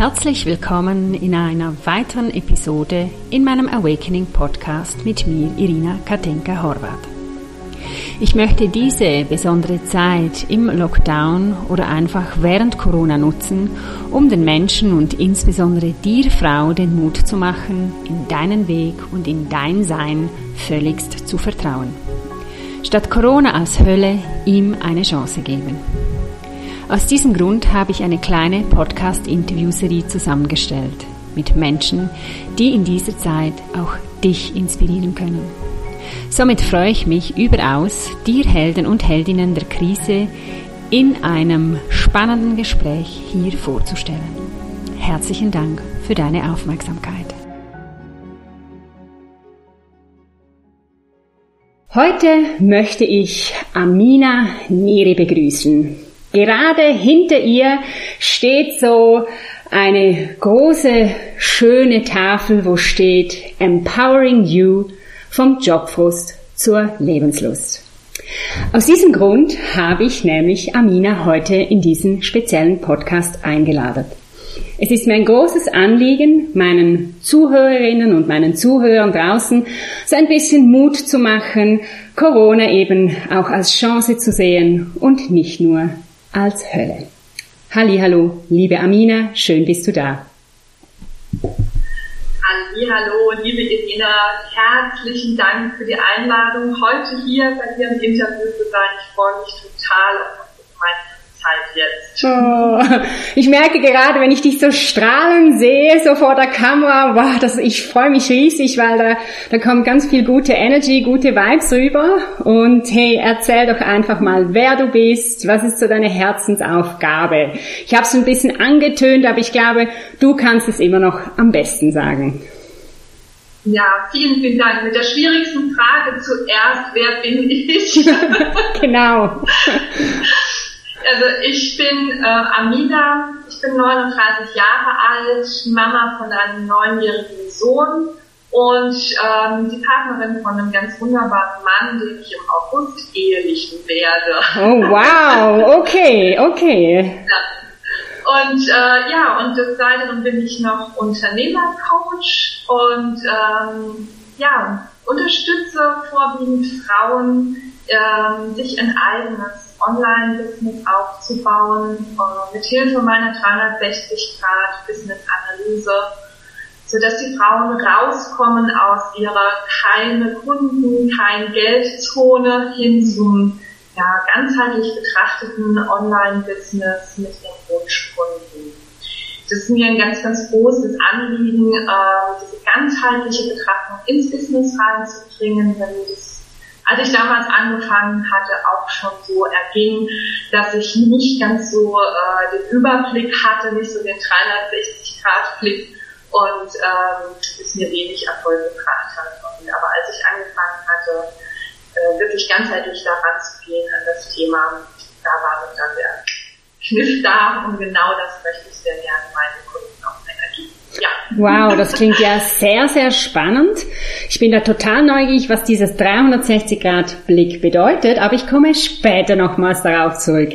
Herzlich willkommen in einer weiteren Episode in meinem Awakening Podcast mit mir, Irina Katenka Horvath. Ich möchte diese besondere Zeit im Lockdown oder einfach während Corona nutzen, um den Menschen und insbesondere dir Frau den Mut zu machen, in deinen Weg und in dein Sein völligst zu vertrauen. Statt Corona als Hölle ihm eine Chance geben. Aus diesem Grund habe ich eine kleine Podcast-Interview-Serie zusammengestellt mit Menschen, die in dieser Zeit auch dich inspirieren können. Somit freue ich mich überaus, dir Helden und Heldinnen der Krise in einem spannenden Gespräch hier vorzustellen. Herzlichen Dank für deine Aufmerksamkeit. Heute möchte ich Amina Neri begrüßen. Gerade hinter ihr steht so eine große, schöne Tafel, wo steht Empowering You vom Jobfrust zur Lebenslust. Aus diesem Grund habe ich nämlich Amina heute in diesen speziellen Podcast eingeladen. Es ist mir ein großes Anliegen, meinen Zuhörerinnen und meinen Zuhörern draußen so ein bisschen Mut zu machen, Corona eben auch als Chance zu sehen und nicht nur als Hölle. Hallo, liebe Amina, schön bist du da. Hallo, liebe Irina, herzlichen Dank für die Einladung, heute hier bei dir im Interview zu sein. Ich freue mich total auf Zeit jetzt. Oh, ich merke gerade, wenn ich dich so strahlen sehe, so vor der Kamera, wow, das, ich freue mich riesig, weil da, da kommt ganz viel gute Energy, gute Vibes rüber. Und hey, erzähl doch einfach mal, wer du bist, was ist so deine Herzensaufgabe. Ich habe es ein bisschen angetönt, aber ich glaube, du kannst es immer noch am besten sagen. Ja, vielen, vielen Dank. Mit der schwierigsten Frage zuerst, wer bin ich? genau. Also ich bin äh, Amina, ich bin 39 Jahre alt, Mama von einem neunjährigen Sohn und ähm, die Partnerin von einem ganz wunderbaren Mann, den ich im August ehelichen werde. Oh wow, okay, okay. Ja. Und äh, ja, und des Weiteren bin ich noch Unternehmercoach und ähm, ja, unterstütze vorwiegend Frauen, ähm, sich ein eigenes Online-Business aufzubauen, mit Hilfe meiner 360-Grad-Business-Analyse, sodass die Frauen rauskommen aus ihrer keine Kunden, kein Geldzone hin zum ja, ganzheitlich betrachteten Online-Business mit ihren Wunschkunden. Das ist mir ein ganz, ganz großes Anliegen, äh, diese ganzheitliche Betrachtung ins Business reinzubringen, wenn das als ich damals angefangen hatte, auch schon so erging, dass ich nicht ganz so äh, den Überblick hatte, nicht so den 360-Grad-Blick und ähm, es mir wenig Erfolg gebracht hat. Und, aber als ich angefangen hatte, äh, wirklich ganzheitlich daran zu gehen an das Thema, da war dann der Kniff da und genau das möchte ich sehr gerne meinen Kunden auch weitergeben. Ja. Wow, das klingt ja sehr, sehr spannend. Ich bin da total neugierig, was dieses 360-Grad-Blick bedeutet, aber ich komme später nochmals darauf zurück.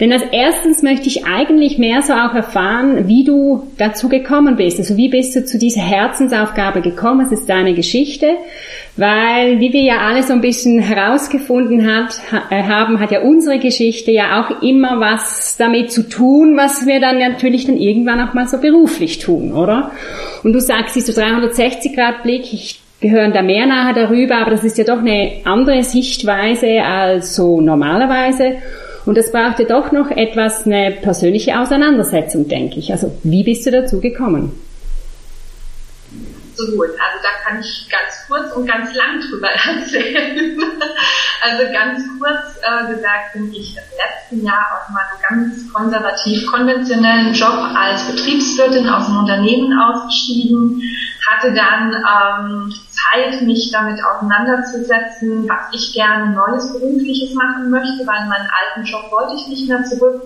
Denn als erstens möchte ich eigentlich mehr so auch erfahren, wie du dazu gekommen bist. Also wie bist du zu dieser Herzensaufgabe gekommen? Es ist deine Geschichte. Weil, wie wir ja alle so ein bisschen herausgefunden hat, äh, haben, hat ja unsere Geschichte ja auch immer was damit zu tun, was wir dann natürlich dann irgendwann auch mal so beruflich tun, oder? Und du sagst, siehst du 360 Grad Blick, ich gehören da mehr nahe darüber, aber das ist ja doch eine andere Sichtweise als so normalerweise. Und das braucht ja doch noch etwas eine persönliche Auseinandersetzung, denke ich. Also, wie bist du dazu gekommen? Zu holen. Also da kann ich ganz kurz und ganz lang drüber erzählen. also ganz kurz äh, gesagt bin ich im letzten Jahr aus meinem ganz konservativ konventionellen Job als Betriebswirtin aus dem Unternehmen ausgestiegen, hatte dann ähm, Zeit, mich damit auseinanderzusetzen, was ich gerne Neues Berufliches machen möchte, weil meinen alten Job wollte ich nicht mehr zurück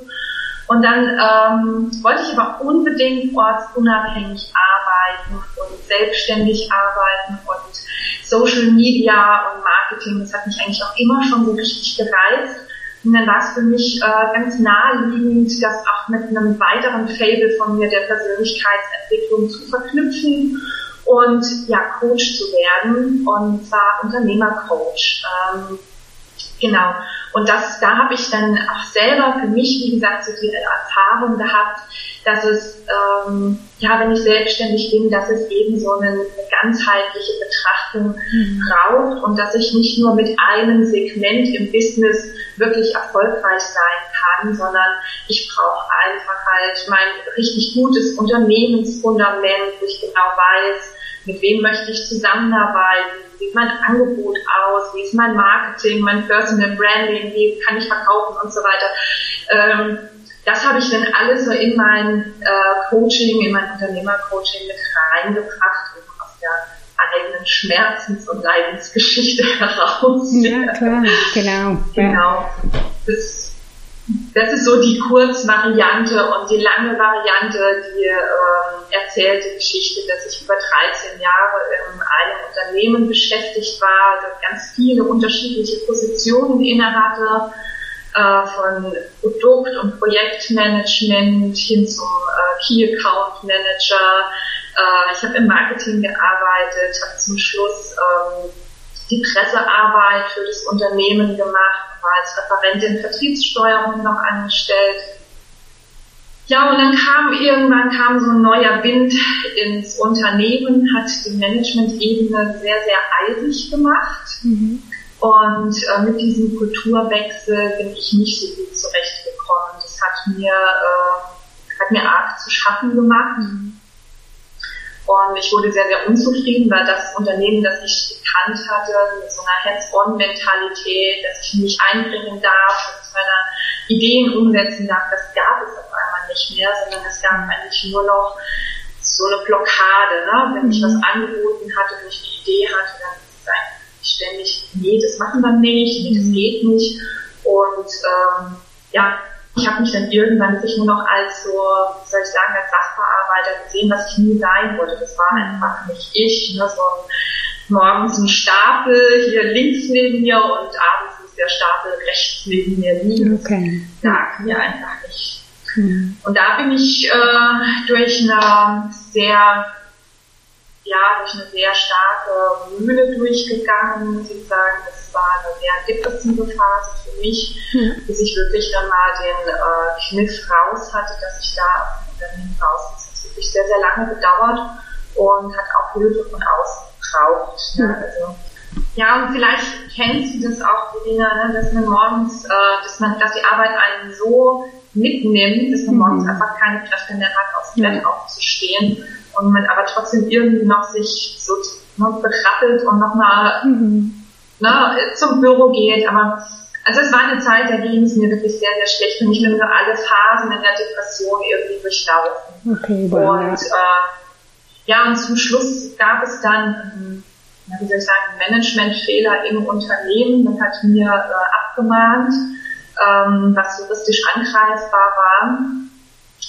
und dann ähm, wollte ich aber unbedingt ortsunabhängig arbeiten und selbstständig arbeiten und Social Media und Marketing, das hat mich eigentlich auch immer schon so richtig gereizt. Und dann war es für mich äh, ganz naheliegend, das auch mit einem weiteren Fable von mir der Persönlichkeitsentwicklung zu verknüpfen und ja, Coach zu werden und zwar Unternehmercoach. Ähm, genau. Und das, da habe ich dann auch selber für mich, wie gesagt, so die Erfahrung gehabt, dass es, ähm, ja, wenn ich selbstständig bin, dass es eben so eine, eine ganzheitliche Betrachtung mhm. braucht und dass ich nicht nur mit einem Segment im Business wirklich erfolgreich sein kann, sondern ich brauche einfach halt mein richtig gutes Unternehmensfundament, wo ich genau weiß, mit wem möchte ich zusammenarbeiten, wie sieht mein Angebot aus, wie ist mein Marketing, mein Personal Branding, wie kann ich verkaufen und so weiter. Ähm, das habe ich dann alles so in mein äh, Coaching, in mein Unternehmercoaching mit reingebracht, eben aus der eigenen Schmerzens- und Leidensgeschichte heraus. Ja, klar, genau. Genau. Das, das ist so die Kurzvariante und die lange Variante, die äh, erzählte Geschichte, dass ich über 13 Jahre in einem Unternehmen beschäftigt war, ganz viele unterschiedliche Positionen innehatte, äh, von Produkt- und Projektmanagement hin zum äh, Key Account Manager. Äh, ich habe im Marketing gearbeitet, habe zum Schluss ähm, die Pressearbeit für das Unternehmen gemacht, war als Referentin Vertriebssteuerung noch angestellt. Ja, und dann kam irgendwann kam so ein neuer Wind ins Unternehmen, hat die Management-Ebene sehr, sehr eisig gemacht. Mhm. Und äh, mit diesem Kulturwechsel bin ich nicht so gut zurechtgekommen. Das hat mir, äh, hat mir arg zu schaffen gemacht. Und ich wurde sehr, sehr unzufrieden, weil das Unternehmen, das ich gekannt hatte, mit so einer Hands-on-Mentalität, dass ich mich einbringen darf, dass ich meine Ideen umsetzen darf, das gab es auf einmal nicht mehr, sondern es gab eigentlich nur noch so eine Blockade. Ne? Wenn ich mhm. was angeboten hatte, wenn ich eine Idee hatte, dann ist es eigentlich ständig, nee, das machen wir nicht, nee, das mhm. geht nicht. Und ähm, ja, ich habe mich dann irgendwann wirklich nur noch als so, wie soll ich sagen, als Sachbearbeiter gesehen, was ich nie sein wollte. Das war einfach nicht ich. Ne? So ein, morgens ein Stapel hier links neben mir und abends ist der Stapel rechts neben mir liegen. Okay. Lag mir einfach nicht. Mhm. Und da bin ich äh, durch eine sehr ja, durch eine sehr starke Mühle durchgegangen, muss ich sagen. Das war eine sehr depressive Phase für mich, mhm. bis ich wirklich dann mal den äh, Kniff raus hatte, dass ich da aus dem Unternehmen raus ist. Das hat wirklich sehr, sehr lange gedauert und hat auch Hilfe von außen gebraucht. Mhm. Ja, also, ja, und vielleicht kennst du das auch, Verena, ne, dass man morgens, äh, dass man, dass die Arbeit einen so mitnimmt, dass man mhm. morgens einfach keine Kräfte mehr hat, aufs Bett aufzustehen und man aber trotzdem irgendwie noch sich so ne, bekrabbelt und nochmal mhm. ne, zum Büro geht. Aber also es war eine Zeit, da ging es mir wirklich sehr, sehr schlecht und ich bin so alle Phasen in der Depression irgendwie durchlaufen. Okay, wow. Und äh, ja, und zum Schluss gab es dann, wie soll ich sagen, Managementfehler im Unternehmen. Man hat mir äh, abgemahnt, ähm, was juristisch angreifbar war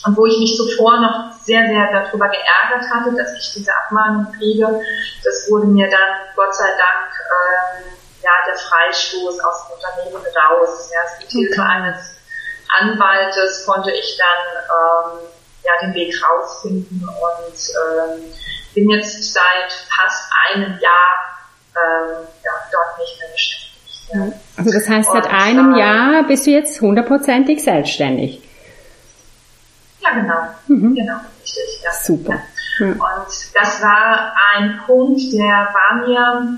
und wo ich mich zuvor noch sehr, sehr darüber geärgert hatte, dass ich diese Abmahnung kriege. Das wurde mir dann Gott sei Dank ähm, ja, der Freistoß aus dem Unternehmen raus. Ja, mit Hilfe eines Anwaltes konnte ich dann ähm, ja, den Weg rausfinden und ähm, bin jetzt seit fast einem Jahr ähm, ja, dort nicht mehr beschäftigt. Ja. Also das heißt, seit und, einem äh, Jahr bist du jetzt hundertprozentig selbstständig? Ja, genau. Mhm. Genau, richtig. Ja. Super. Mhm. Und das war ein Punkt, der war mir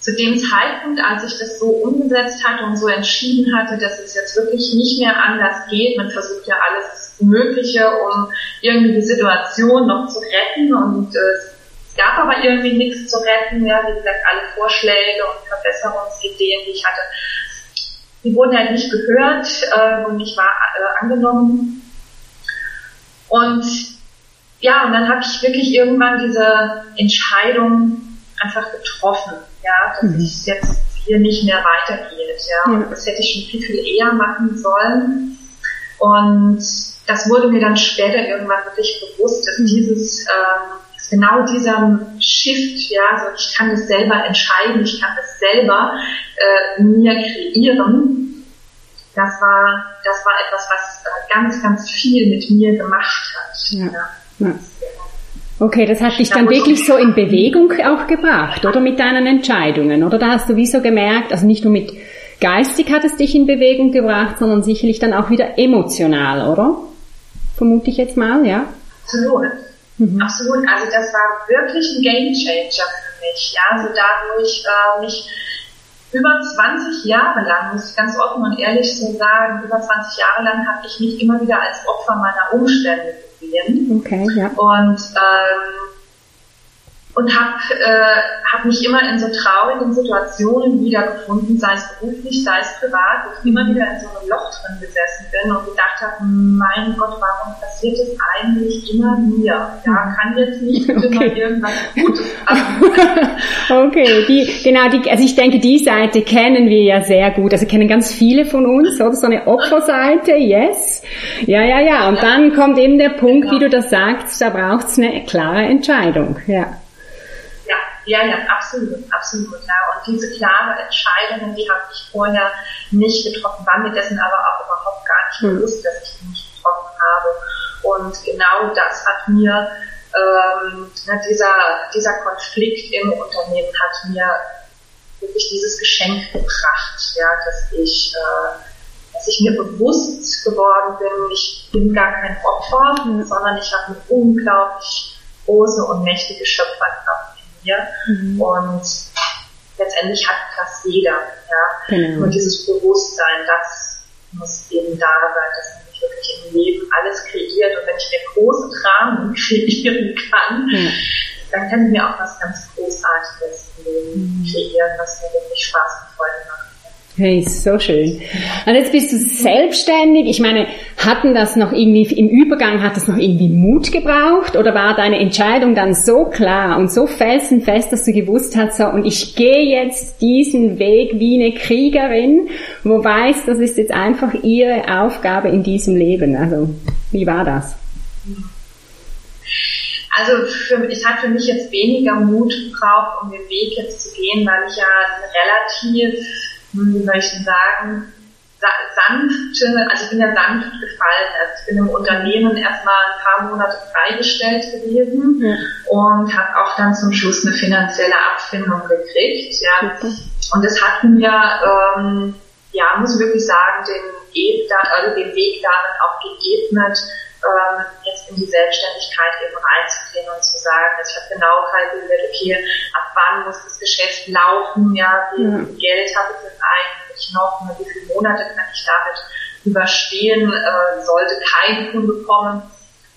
zu dem Zeitpunkt, als ich das so umgesetzt hatte und so entschieden hatte, dass es jetzt wirklich nicht mehr anders geht, man versucht ja alles Mögliche, um irgendwie die Situation noch zu retten und äh, es gab aber irgendwie nichts zu retten, ja, wie gesagt, alle Vorschläge und Verbesserungsideen, die ich hatte, die wurden halt nicht gehört äh, und nicht war äh, angenommen. Und ja, und dann habe ich wirklich irgendwann diese Entscheidung einfach getroffen, ja, dass mhm. es jetzt hier nicht mehr weitergeht, ja. Und das hätte ich schon viel, viel eher machen sollen. Und das wurde mir dann später irgendwann wirklich bewusst, dass mhm. dieses, ähm, dass genau dieser Shift, ja, also ich kann das selber entscheiden, ich kann das selber äh, mir kreieren, das war, das war etwas, was äh, ganz, ganz viel mit mir gemacht hat. Ja. ja. Okay, das hat dich dann wirklich so in Bewegung auch gebracht, oder mit deinen Entscheidungen, oder? Da hast du wie so gemerkt, also nicht nur mit geistig hat es dich in Bewegung gebracht, sondern sicherlich dann auch wieder emotional, oder? Vermute ich jetzt mal, ja? Absolut. Mhm. Absolut. Also das war wirklich ein Game Changer für mich, ja. Also da, wo ich äh, mich über 20 Jahre lang, muss ich ganz offen und ehrlich so sagen, über 20 Jahre lang habe ich mich immer wieder als Opfer meiner Umstände gesehen. Okay, ja. Und ähm, und habe äh, hab mich immer in so traurigen Situationen wiedergefunden, sei es beruflich, sei es privat, wo ich immer wieder in so einem Loch drin gesessen bin und gedacht habe, mein Gott, warum passiert es eigentlich immer mir? Ja, kann jetzt nicht okay. immer irgendwas Gutes okay, die, genau, die, also ich denke, die Seite kennen wir ja sehr gut, also kennen ganz viele von uns, oder? So eine Opferseite, yes. Ja, ja, ja. Und dann kommt eben der Punkt, genau. wie du das sagst, da braucht es eine klare Entscheidung, ja. Ja, ja, absolut, absolut. Ja. Und diese klare Entscheidungen, die habe ich vorher nicht getroffen, war mir dessen aber auch überhaupt gar nicht hm. bewusst, dass ich die nicht getroffen habe. Und genau das hat mir ähm, dieser, dieser Konflikt im Unternehmen hat mir wirklich dieses Geschenk gebracht, ja, dass ich, äh, dass ich mir bewusst geworden bin, ich bin gar kein Opfer, mhm. sondern ich habe eine unglaublich große und mächtige Schöpferkraft mir. Mhm. Und letztendlich hat das jeder. Ja? Genau. Und dieses Bewusstsein, das muss eben da sein, dass man sich wirklich im Leben alles kreiert. Und wenn ich mir große Dramen kreieren kann, ja. dann kann ich mir auch was ganz Großartiges im Leben mhm. kreieren, was mir wirklich Spaß und Freude macht. Hey, so schön. Und jetzt bist du selbstständig. Ich meine, hatten das noch irgendwie im Übergang, hat das noch irgendwie Mut gebraucht oder war deine Entscheidung dann so klar und so felsenfest, dass du gewusst hast, so, und ich gehe jetzt diesen Weg wie eine Kriegerin, wo weiß, das ist jetzt einfach ihre Aufgabe in diesem Leben. Also, wie war das? Also für, es hat für mich jetzt weniger Mut gebraucht, um den Weg jetzt zu gehen, weil ich ja relativ wie soll ich denn sagen, sanfte, also ich bin ja sanft gefallen. Also ich bin im Unternehmen erstmal ein paar Monate freigestellt gewesen ja. und habe auch dann zum Schluss eine finanzielle Abfindung gekriegt. Ja. Und das hat mir, ähm, ja, muss ich wirklich sagen, den, also den Weg darin auch geebnet, ähm, jetzt in die Selbstständigkeit eben reinzugehen und zu sagen, ich habe genau kalkuliert, okay, ab wann muss das Geschäft laufen, ja, wie ja. viel Geld habe ich jetzt eigentlich noch, wie viele Monate kann ich damit überstehen, äh, sollte kein Kunde kommen.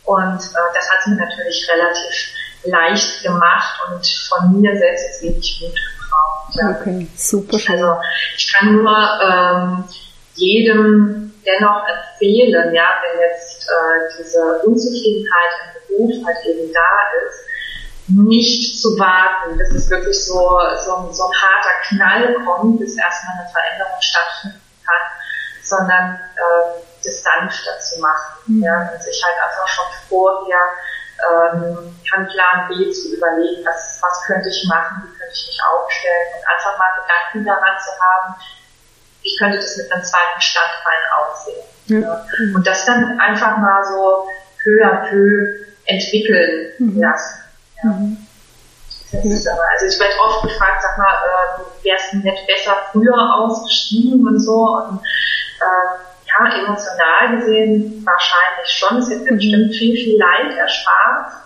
Und äh, das hat es mir natürlich relativ leicht gemacht und von mir selbst jetzt wenig Mut gebraucht. Ja. Okay, super. Also ich kann nur ähm, jedem dennoch empfehlen, ja, wenn jetzt äh, diese Unzufriedenheit im Beruf halt eben da ist, nicht zu warten, bis es wirklich so, so, so ein harter Knall kommt, bis erstmal eine Veränderung stattfinden kann, sondern äh, das sanfter zu machen. Mhm. Ja, und sich halt einfach schon vorher ähm, kann Plan B zu überlegen, was, was könnte ich machen, wie könnte ich mich aufstellen und einfach mal Gedanken daran zu haben, wie könnte das mit einem zweiten Standbein aussehen. Ja. Und das dann einfach mal so peu à peu entwickeln mhm. lassen. Ja. Mhm. Aber, also ich werde oft gefragt, sag mal, äh, wäre es nicht besser früher ausgestiegen und so. Und äh, ja, emotional gesehen wahrscheinlich schon. Es hätte mhm. bestimmt viel, viel Leid erspart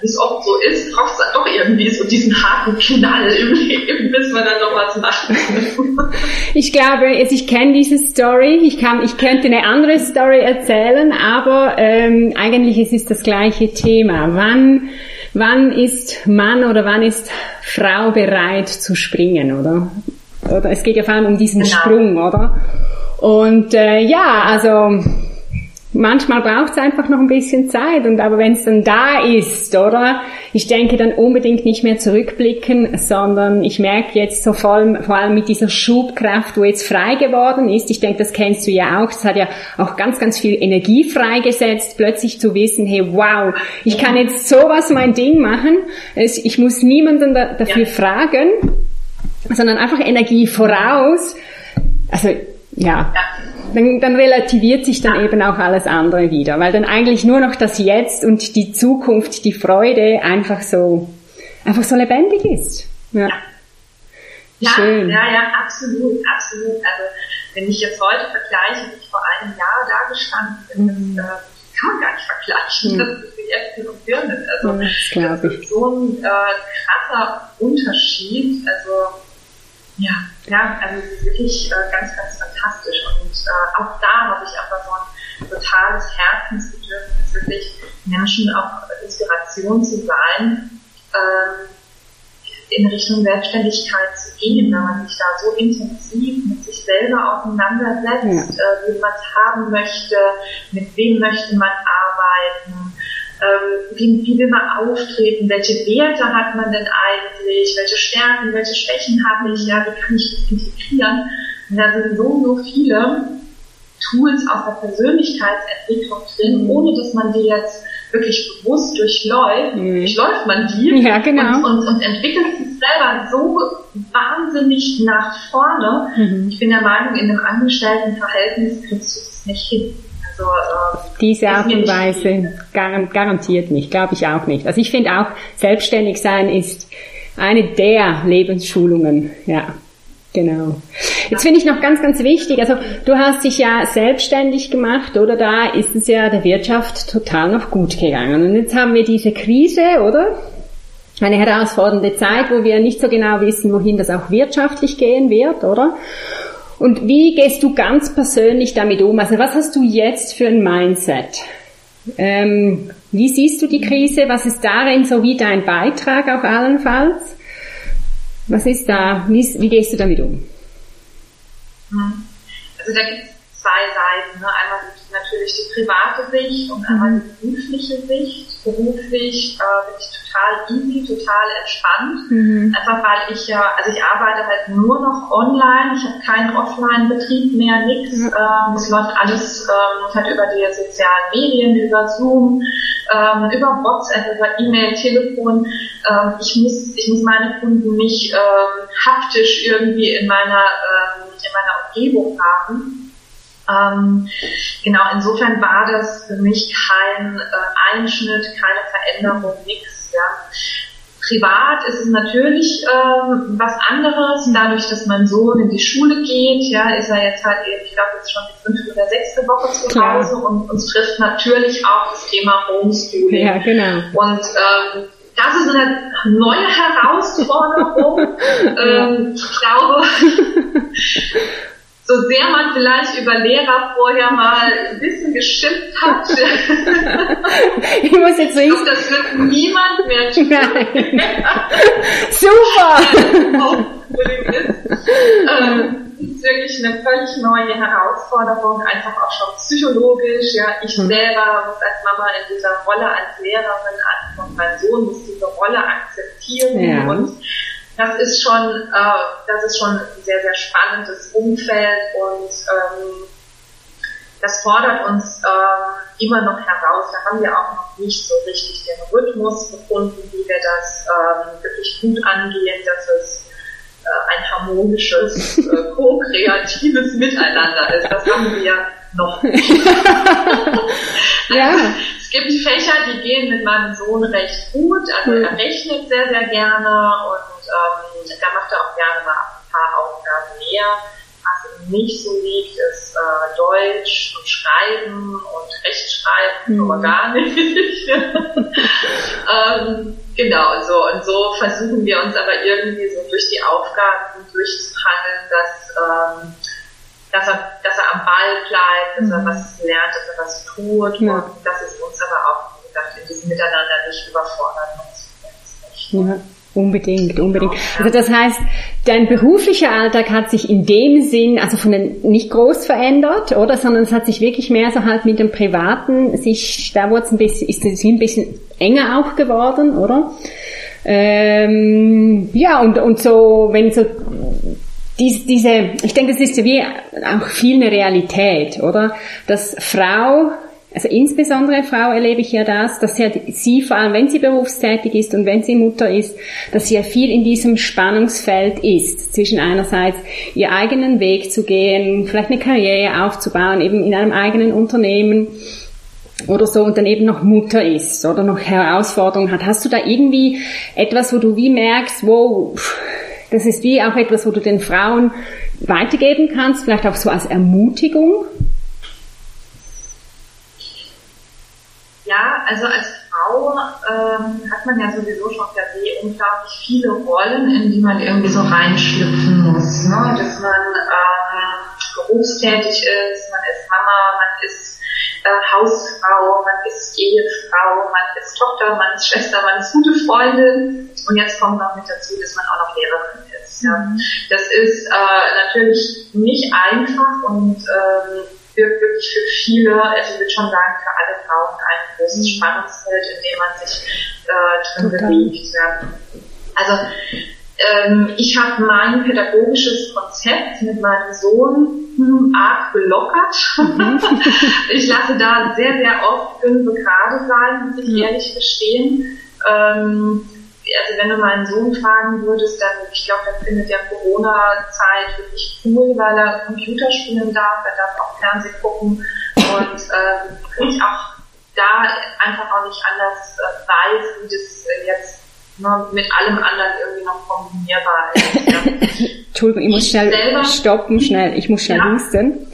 wie es oft so ist, braucht es dann doch irgendwie so diesen harten Knall im Leben, bis man dann noch was machen Ich glaube, ich kenne diese Story, ich, kann, ich könnte eine andere Story erzählen, aber ähm, eigentlich ist es das gleiche Thema. Wann, wann ist Mann oder wann ist Frau bereit zu springen, oder? Oder es geht ja vor allem um diesen genau. Sprung, oder? Und äh, ja, also manchmal braucht es einfach noch ein bisschen Zeit und aber wenn es dann da ist, oder? Ich denke dann unbedingt nicht mehr zurückblicken, sondern ich merke jetzt so vor allem, vor allem mit dieser Schubkraft, wo jetzt frei geworden ist, ich denke, das kennst du ja auch, das hat ja auch ganz, ganz viel Energie freigesetzt, plötzlich zu wissen, hey, wow, ich kann jetzt sowas mein Ding machen, ich muss niemanden dafür ja. fragen, sondern einfach Energie voraus. Also ja, dann, dann relativiert sich dann eben auch alles andere wieder, weil dann eigentlich nur noch das Jetzt und die Zukunft, die Freude einfach so, einfach so lebendig ist. Ja. Ja, Schön. ja, ja, absolut, absolut. Also wenn ich jetzt heute vergleiche, wie ich vor einem Jahr da gestanden bin, mhm. das äh, kann man gar nicht vergleichen. Mhm. Das ist und Birnen. Also mhm, das, das ist so ein äh, krasser Unterschied. Also ja, ja, also es ist wirklich äh, ganz, ganz fantastisch. Und äh, auch da habe ich aber so ein totales Herzensbedürfnis, wirklich Menschen auch Inspiration zu sein, ähm, in Richtung Selbstständigkeit zu gehen, wenn man sich da so intensiv mit sich selber auseinandersetzt, ja. äh, wie man es haben möchte, mit wem möchte man arbeiten, ähm, wie, wie will man auftreten, welche Werte hat man denn eigentlich, welche Stärken, welche Schwächen habe ich, ja, wie kann ich das integrieren? Und da sind so, so viele Tools aus der Persönlichkeitsentwicklung drin, mhm. ohne dass man die jetzt wirklich bewusst durchläuft, mhm. durchläuft man die ja, genau. und, und, und entwickelt sich selber so wahnsinnig nach vorne. Mhm. Ich bin der Meinung, in einem Angestelltenverhältnis kriegst du es nicht hin. Also, äh, Diese Art und Weise garantiert nicht, glaube ich auch nicht. Also ich finde auch, selbstständig sein ist eine der Lebensschulungen, ja. Genau. Jetzt finde ich noch ganz, ganz wichtig, also du hast dich ja selbstständig gemacht, oder? Da ist es ja der Wirtschaft total noch gut gegangen. Und jetzt haben wir diese Krise, oder? Eine herausfordernde Zeit, wo wir nicht so genau wissen, wohin das auch wirtschaftlich gehen wird, oder? Und wie gehst du ganz persönlich damit um? Also was hast du jetzt für ein Mindset? Ähm, wie siehst du die Krise? Was ist darin so wie dein Beitrag auch allenfalls? Was ist da, wie, wie gehst du damit um? Hm. Also da gibt es zwei Seiten. Ne? Einmal natürlich die private Sicht und einmal die berufliche Sicht. Beruflich äh, bin ich total easy, total entspannt. Mhm. Einfach weil ich ja, also ich arbeite halt nur noch online, ich habe keinen Offline-Betrieb mehr, nichts. Mhm. Ähm, es läuft alles ähm, halt über die sozialen Medien, über Zoom, ähm, über WhatsApp, über E-Mail, Telefon. Ähm, ich, muss, ich muss meine Kunden nicht ähm, haptisch irgendwie in meiner, ähm, in meiner Umgebung haben. Ähm, genau, insofern war das für mich kein äh, Einschnitt, keine Veränderung, nichts. Ja. Privat ist es natürlich ähm, was anderes, dadurch, dass mein Sohn in die Schule geht, ja, ist er jetzt halt eben, ich glaube, jetzt schon die fünfte oder sechste Woche zu Hause und uns trifft natürlich auch das Thema Homeschooling. Ja, genau. Und ähm, das ist eine neue Herausforderung. ähm, ich glaube, so sehr man vielleicht über Lehrer vorher mal ein bisschen geschimpft hat. ich muss jetzt so ich glaube, das wird niemand mehr tun. Super! ähm, ist wirklich eine völlig neue Herausforderung, einfach auch schon psychologisch. Ja, ich mhm. selber muss als Mama in dieser Rolle als Lehrerin ankommen, mein Sohn muss diese Rolle akzeptieren ja. und das ist schon, äh, das ist schon ein sehr, sehr spannendes Umfeld und ähm, das fordert uns äh, immer noch heraus. Da haben wir auch noch nicht so richtig den Rhythmus gefunden, wie wir das ähm, wirklich gut angehen, dass es äh, ein harmonisches, äh, ko-kreatives Miteinander ist. Das haben wir noch ja. Es gibt Fächer, die gehen mit meinem Sohn recht gut. Also er rechnet sehr, sehr gerne und ähm, da macht er auch gerne mal ein paar Aufgaben mehr. Was ihm nicht so liegt, ist äh, Deutsch und Schreiben und Rechtschreiben, mhm. aber gar nicht. ähm, genau, so, und so versuchen wir uns aber irgendwie so durch die Aufgaben durchzuhangeln, dass, ähm, dass, er, dass er am Ball bleibt, dass er mhm. was lernt, dass er was tut ja. und dass es uns aber auch, wie gesagt, in diesem Miteinander nicht überfordert. Ja. Unbedingt, unbedingt. Also das heißt, dein beruflicher Alltag hat sich in dem Sinn, also von den nicht groß verändert, oder, sondern es hat sich wirklich mehr so halt mit dem Privaten, sich, da wurde es ein bisschen, ist es ein bisschen enger auch geworden, oder? Ähm, ja, und, und so, wenn so, dies, diese, ich denke, das ist ja wie auch viel eine Realität, oder? Dass Frau also insbesondere Frau erlebe ich ja das, dass sie, sie vor allem, wenn sie berufstätig ist und wenn sie Mutter ist, dass sie ja viel in diesem Spannungsfeld ist, zwischen einerseits ihr eigenen Weg zu gehen, vielleicht eine Karriere aufzubauen, eben in einem eigenen Unternehmen oder so und dann eben noch Mutter ist oder noch Herausforderungen hat. Hast du da irgendwie etwas, wo du wie merkst, wow, das ist wie auch etwas, wo du den Frauen weitergeben kannst, vielleicht auch so als Ermutigung? Ja, also als Frau ähm, hat man ja sowieso schon per se unglaublich viele Rollen, in die man irgendwie so reinschlüpfen muss. Ne? Dass man ähm, berufstätig ist, man ist Mama, man ist äh, Hausfrau, man ist Ehefrau, man ist Tochter, man ist Schwester, man ist gute Freundin und jetzt kommt noch mit dazu, dass man auch noch Lehrerin ist. Ja. Mhm. Das ist äh, natürlich nicht einfach und ähm, wirkt wirklich für viele, also ich würde schon sagen, für alle Frauen ein großes mhm. Spannungsfeld, in dem man sich äh, drin Total. bewegt. Ja. Also ähm, ich habe mein pädagogisches Konzept mit meinem Sohn hm, arg belockert. Mhm. ich lasse da sehr, sehr oft fünf gerade sein, muss ich ehrlich gestehen. Ähm, also wenn du meinen Sohn fragen würdest, dann, ich glaube, er findet ja Corona-Zeit wirklich cool, weil er Computer spielen darf, er darf auch Fernsehen gucken und ähm, ich auch da einfach auch nicht anders äh, weiß, wie das äh, jetzt ne, mit allem anderen irgendwie noch kombinierbar ist. Ja. Entschuldigung, ich muss schnell selber, stoppen, schnell, ich muss schnell ja. husten.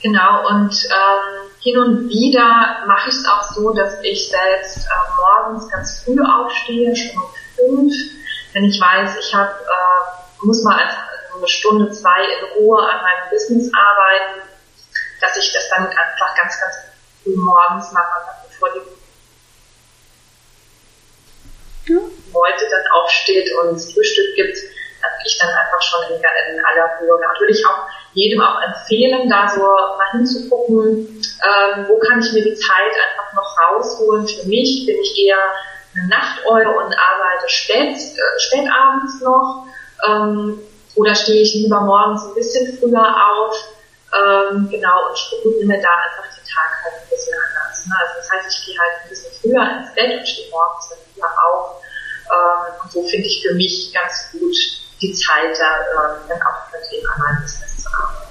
Genau, und ähm, hin und wieder mache ich es auch so, dass ich selbst äh, morgens ganz früh aufstehe, schon um fünf, wenn ich weiß, ich habe, äh, muss mal einfach eine Stunde, zwei in Ruhe an meinem Business arbeiten, dass ich das dann einfach ganz, ganz früh morgens mache, bevor die Leute dann aufsteht und Frühstück gibt, ich dann einfach schon in, in aller Ruhe. Da würde ich auch jedem auch empfehlen, da so mal hinzugucken, ähm, wo kann ich mir die Zeit einfach noch rausholen. Für mich bin ich eher eine Nachteule und arbeite spät, äh, spät abends noch. Ähm, oder stehe ich lieber morgens ein bisschen früher auf. Ähm, genau, und strukturiere mir da einfach den Tag halt ein bisschen anders. Ne? Also das heißt, ich gehe halt ein bisschen früher ins Bett und stehe morgens dann früher auf. Ähm, und so finde ich für mich ganz gut die Zeit, da äh, dann auch für Thema mein Business zu arbeiten.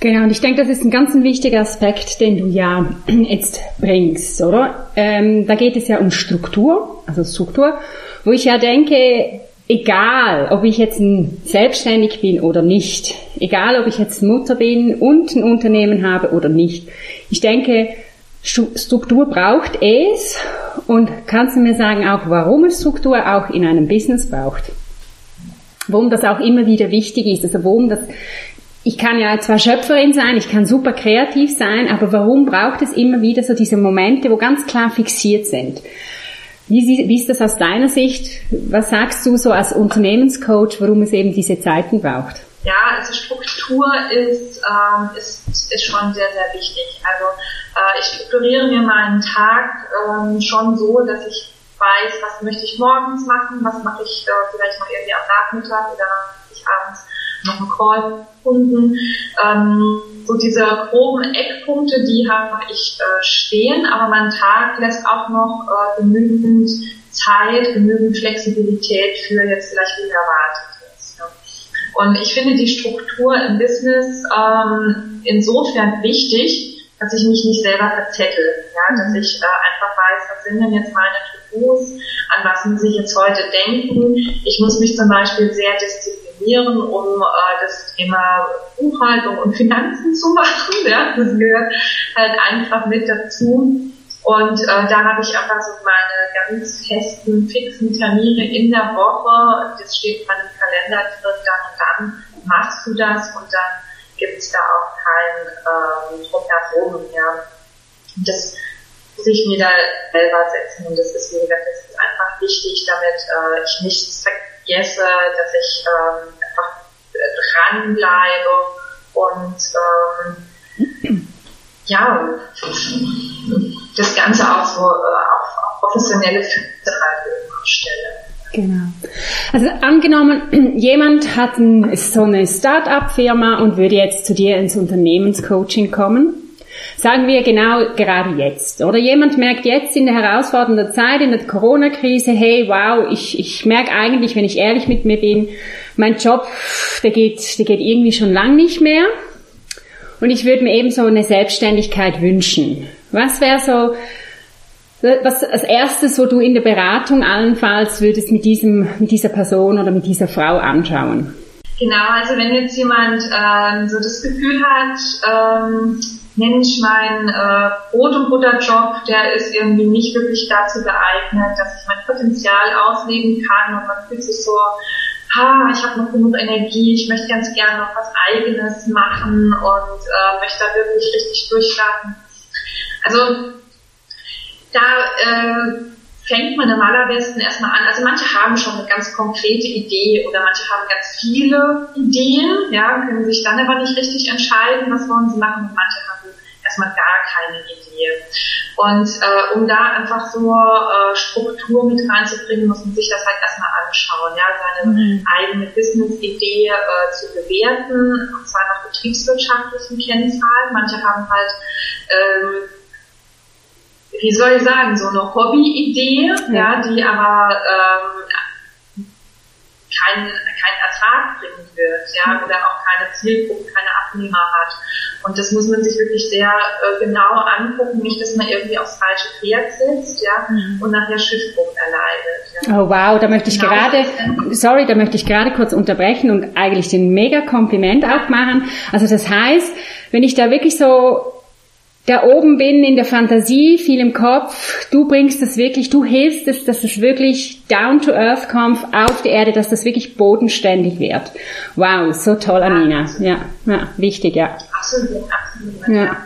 Genau, und ich denke, das ist ein ganz wichtiger Aspekt, den du ja jetzt bringst, oder? Ähm, da geht es ja um Struktur, also Struktur, wo ich ja denke, egal, ob ich jetzt selbstständig bin oder nicht, egal, ob ich jetzt Mutter bin und ein Unternehmen habe oder nicht, ich denke, Struktur braucht es und kannst du mir sagen auch, warum es Struktur auch in einem Business braucht? Warum das auch immer wieder wichtig ist, also warum das ich kann ja zwar Schöpferin sein, ich kann super kreativ sein, aber warum braucht es immer wieder so diese Momente, wo ganz klar fixiert sind? Wie, wie ist das aus deiner Sicht? Was sagst du so als Unternehmenscoach, warum es eben diese Zeiten braucht? Ja, also Struktur ist, ähm, ist, ist schon sehr, sehr wichtig. Also äh, ich strukturiere mir meinen Tag ähm, schon so, dass ich weiß, was möchte ich morgens machen, was mache ich äh, vielleicht noch irgendwie am Nachmittag oder ich abends noch einen Call Kunden. Ähm, so diese groben Eckpunkte, die habe ich äh, stehen, aber mein Tag lässt auch noch äh, genügend Zeit, genügend Flexibilität für jetzt vielleicht wie erwartet ist. Und ich finde die Struktur im Business ähm, insofern wichtig, dass ich mich nicht selber verzettel, ja, dass ich äh, einfach weiß, was sind denn jetzt meine To-Dos, an was muss ich jetzt heute denken. Ich muss mich zum Beispiel sehr disziplinieren um äh, das Thema Buchhaltung und Finanzen zu machen. Ja, das gehört halt einfach mit dazu. Und äh, da habe ich einfach so meine ganz festen, fixen Termine in der Woche. Das steht man im Kalender drin, dann und dann machst du das und dann gibt es da auch kein ähm, Drumherum. Ja. Das muss ich mir da selber setzen und das ist, wie gesagt, das ist einfach wichtig, damit äh, ich nichts vergesse, dass ich ähm, einfach dranbleibe und ähm, ja, das Ganze auch so äh, auf, auf professionelle Führungserhaltung stelle. Genau. Also angenommen, jemand hat ein, so eine Start-up-Firma und würde jetzt zu dir ins Unternehmenscoaching kommen. Sagen wir genau gerade jetzt. Oder jemand merkt jetzt in der herausfordernden Zeit, in der Corona-Krise, hey, wow, ich, ich merke eigentlich, wenn ich ehrlich mit mir bin, mein Job, der geht, der geht irgendwie schon lang nicht mehr. Und ich würde mir eben so eine Selbstständigkeit wünschen. Was wäre so, was als erstes, wo du in der Beratung allenfalls würdest mit diesem, mit dieser Person oder mit dieser Frau anschauen? Genau, also wenn jetzt jemand ähm, so das Gefühl hat, ähm, Mensch, mein äh, Brot- und Butterjob, der ist irgendwie nicht wirklich dazu geeignet, dass ich mein Potenzial ausleben kann und man fühlt sich so, ha, ich habe noch genug Energie, ich möchte ganz gerne noch was Eigenes machen und äh, möchte da wirklich richtig durchstarten. Also da äh, fängt man am allerbesten erstmal an. Also manche haben schon eine ganz konkrete Idee oder manche haben ganz viele Ideen, ja, können sich dann aber nicht richtig entscheiden, was wollen sie machen und manche haben erstmal gar keine Idee. Und äh, um da einfach so äh, Struktur mit reinzubringen, muss man sich das halt erstmal anschauen, ja, seine mhm. eigene Business-Idee äh, zu bewerten, und zwar nach betriebswirtschaftlichen Kennzahlen. Manche haben halt ähm, wie soll ich sagen, so eine Hobby-Idee, ja. ja, die aber ähm, keinen keinen Ertrag bringen wird, ja, oder auch keine Zielgruppe, keine Abnehmer hat. Und das muss man sich wirklich sehr äh, genau angucken, nicht, dass man irgendwie aufs falsche Pferd sitzt, ja, mhm. und nachher Schiffbruch erleidet. Ja. Oh wow, da möchte ich genau. gerade, sorry, da möchte ich gerade kurz unterbrechen und eigentlich den mega Kompliment auch machen. Also das heißt, wenn ich da wirklich so da oben bin in der Fantasie, viel im Kopf, du bringst das wirklich, du hilfst es, dass es wirklich down to earth kommt, auf die Erde, dass das wirklich bodenständig wird. Wow, so toll, Anina. Ja, ja wichtig, ja. Absolut, absolut. Ja. ja.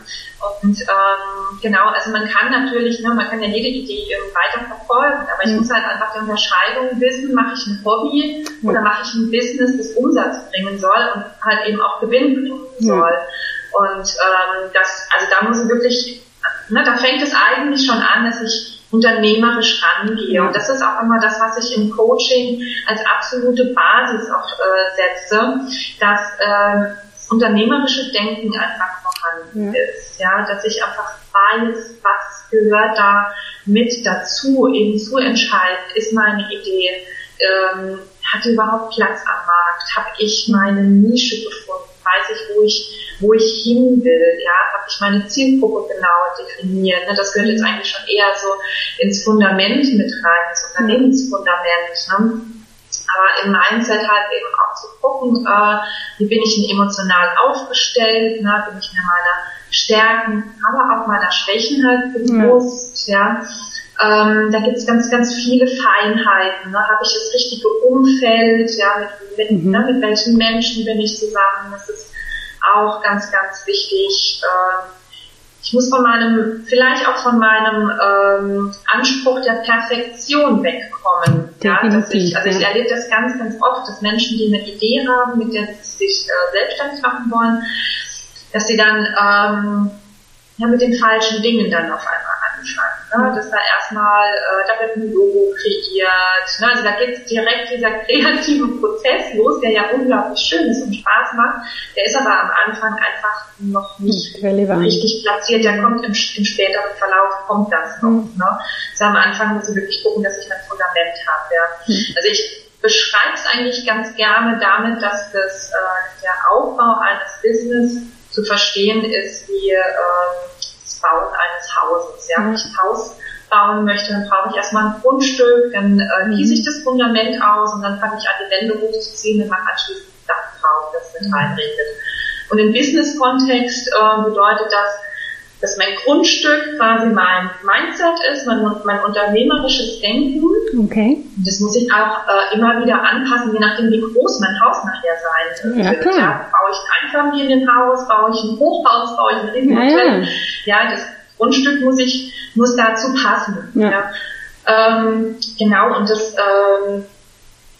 Und ähm, genau, also man kann natürlich, ne, man kann ja jede Idee weiter verfolgen, aber ich mhm. muss halt einfach die Unterscheidung wissen, mache ich ein Hobby mhm. oder mache ich ein Business, das Umsatz bringen soll und halt eben auch Gewinn bringen soll. Mhm. Und ähm, das, also da muss ich wirklich, ne, da fängt es eigentlich schon an, dass ich unternehmerisch rangehe. Und das ist auch immer das, was ich im Coaching als absolute Basis auch äh, setze, dass äh, unternehmerische Denken einfach vorhanden ja. ist. Ja, dass ich einfach weiß, was gehört da mit dazu, eben zu entscheiden, ist meine Idee, ähm, hat überhaupt Platz am Markt, habe ich meine Nische gefunden, weiß ich, wo ich wo ich hin will, ja, habe ich meine Zielgruppe genau definiert. Ne? Das gehört jetzt eigentlich schon eher so ins Fundament mit rein, ins Unternehmensfundament. Ne? Aber im Mindset halt eben auch zu gucken, äh, wie bin ich denn emotional aufgestellt, ne? bin ich mir meiner Stärken, aber auch meiner Schwächen halt bewusst, ja. ja. Ähm, da gibt es ganz, ganz viele Feinheiten. Ne? Habe ich das richtige Umfeld? Ja, mit, mit, mhm. ne, mit welchen Menschen bin ich zusammen? Das ist auch ganz, ganz wichtig. Ähm, ich muss von meinem, vielleicht auch von meinem ähm, Anspruch der Perfektion wegkommen. Ja, dass ich, also ich erlebe das ganz, ganz oft, dass Menschen, die eine Idee haben, mit der sie sich äh, selbstständig machen wollen, dass sie dann ähm, ja, mit den falschen Dingen dann auf einmal anfangen. Ne? Dass da erstmal, äh, da wird ein Logo kreiert. Ne? Also da geht direkt dieser kreative Prozess los, der ja unglaublich schön ist und Spaß macht. Der ist aber am Anfang einfach noch nicht Relevant. richtig platziert. Der kommt im, im späteren Verlauf, kommt das noch. Mhm. Ne? Also am Anfang muss ich wirklich gucken, dass ich mein Fundament habe. Ja? Mhm. Also ich beschreibe es eigentlich ganz gerne damit, dass das, äh, der Aufbau eines Business zu verstehen ist wie äh, Bauen eines Hauses. Ja, wenn ich ein Haus bauen möchte, dann brauche ich erstmal ein Grundstück, dann äh, gieße ich das Fundament aus und dann fange ich an, die Wände hochzuziehen und mache anschließend das Dach drauf, das mit reinregnet. Und im Business-Kontext äh, bedeutet das, dass mein Grundstück quasi mein Mindset ist, mein, mein unternehmerisches Denken. Okay. Das muss ich auch äh, immer wieder anpassen, je nachdem, wie groß mein Haus nachher sein wird. Ja, klar. Ja, baue ich ein Einfamilienhaus, baue ich ein Hochhaus, baue ich ein Riesenhotel. Ja, ja. das Grundstück muss ich, muss dazu passen. Ja. ja. Ähm, genau, und das ähm,